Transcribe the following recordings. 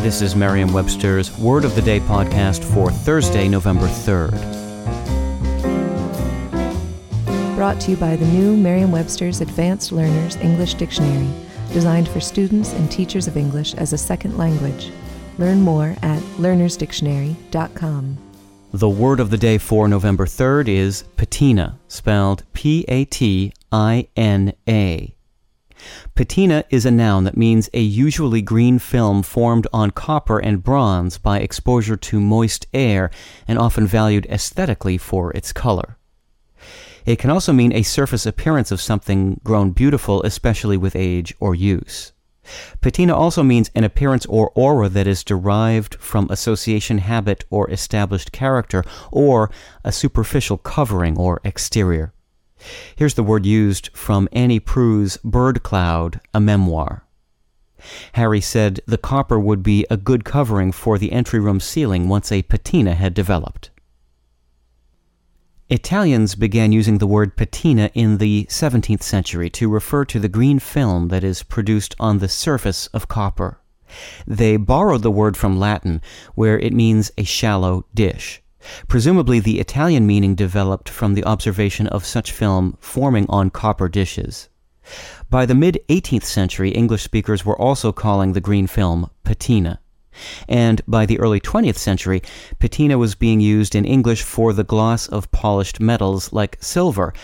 This is Merriam-Webster's Word of the Day podcast for Thursday, November 3rd. Brought to you by the new Merriam-Webster's Advanced Learners English Dictionary, designed for students and teachers of English as a second language. Learn more at learnersdictionary.com. The word of the day for November 3rd is patina, spelled P A T I N A. Patina is a noun that means a usually green film formed on copper and bronze by exposure to moist air and often valued aesthetically for its color. It can also mean a surface appearance of something grown beautiful, especially with age or use. Patina also means an appearance or aura that is derived from association, habit, or established character, or a superficial covering or exterior. Here's the word used from Annie Proulx's Bird Cloud, a memoir. Harry said the copper would be a good covering for the entry room ceiling once a patina had developed. Italians began using the word patina in the 17th century to refer to the green film that is produced on the surface of copper. They borrowed the word from Latin, where it means a shallow dish. Presumably, the Italian meaning developed from the observation of such film forming on copper dishes. By the mid 18th century, English speakers were also calling the green film patina. And by the early 20th century, patina was being used in English for the gloss of polished metals like silver,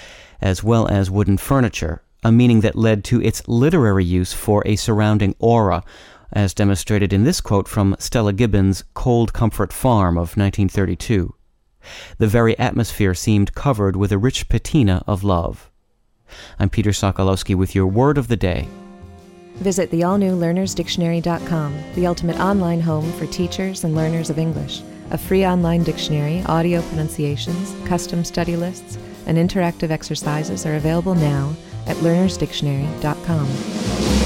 as well as wooden furniture, a meaning that led to its literary use for a surrounding aura as demonstrated in this quote from Stella Gibbons' Cold Comfort Farm of 1932. The very atmosphere seemed covered with a rich patina of love. I'm Peter Sokolowski with your word of the day. Visit the all new learnersdictionary.com, the ultimate online home for teachers and learners of English. A free online dictionary, audio pronunciations, custom study lists, and interactive exercises are available now at learnersdictionary.com.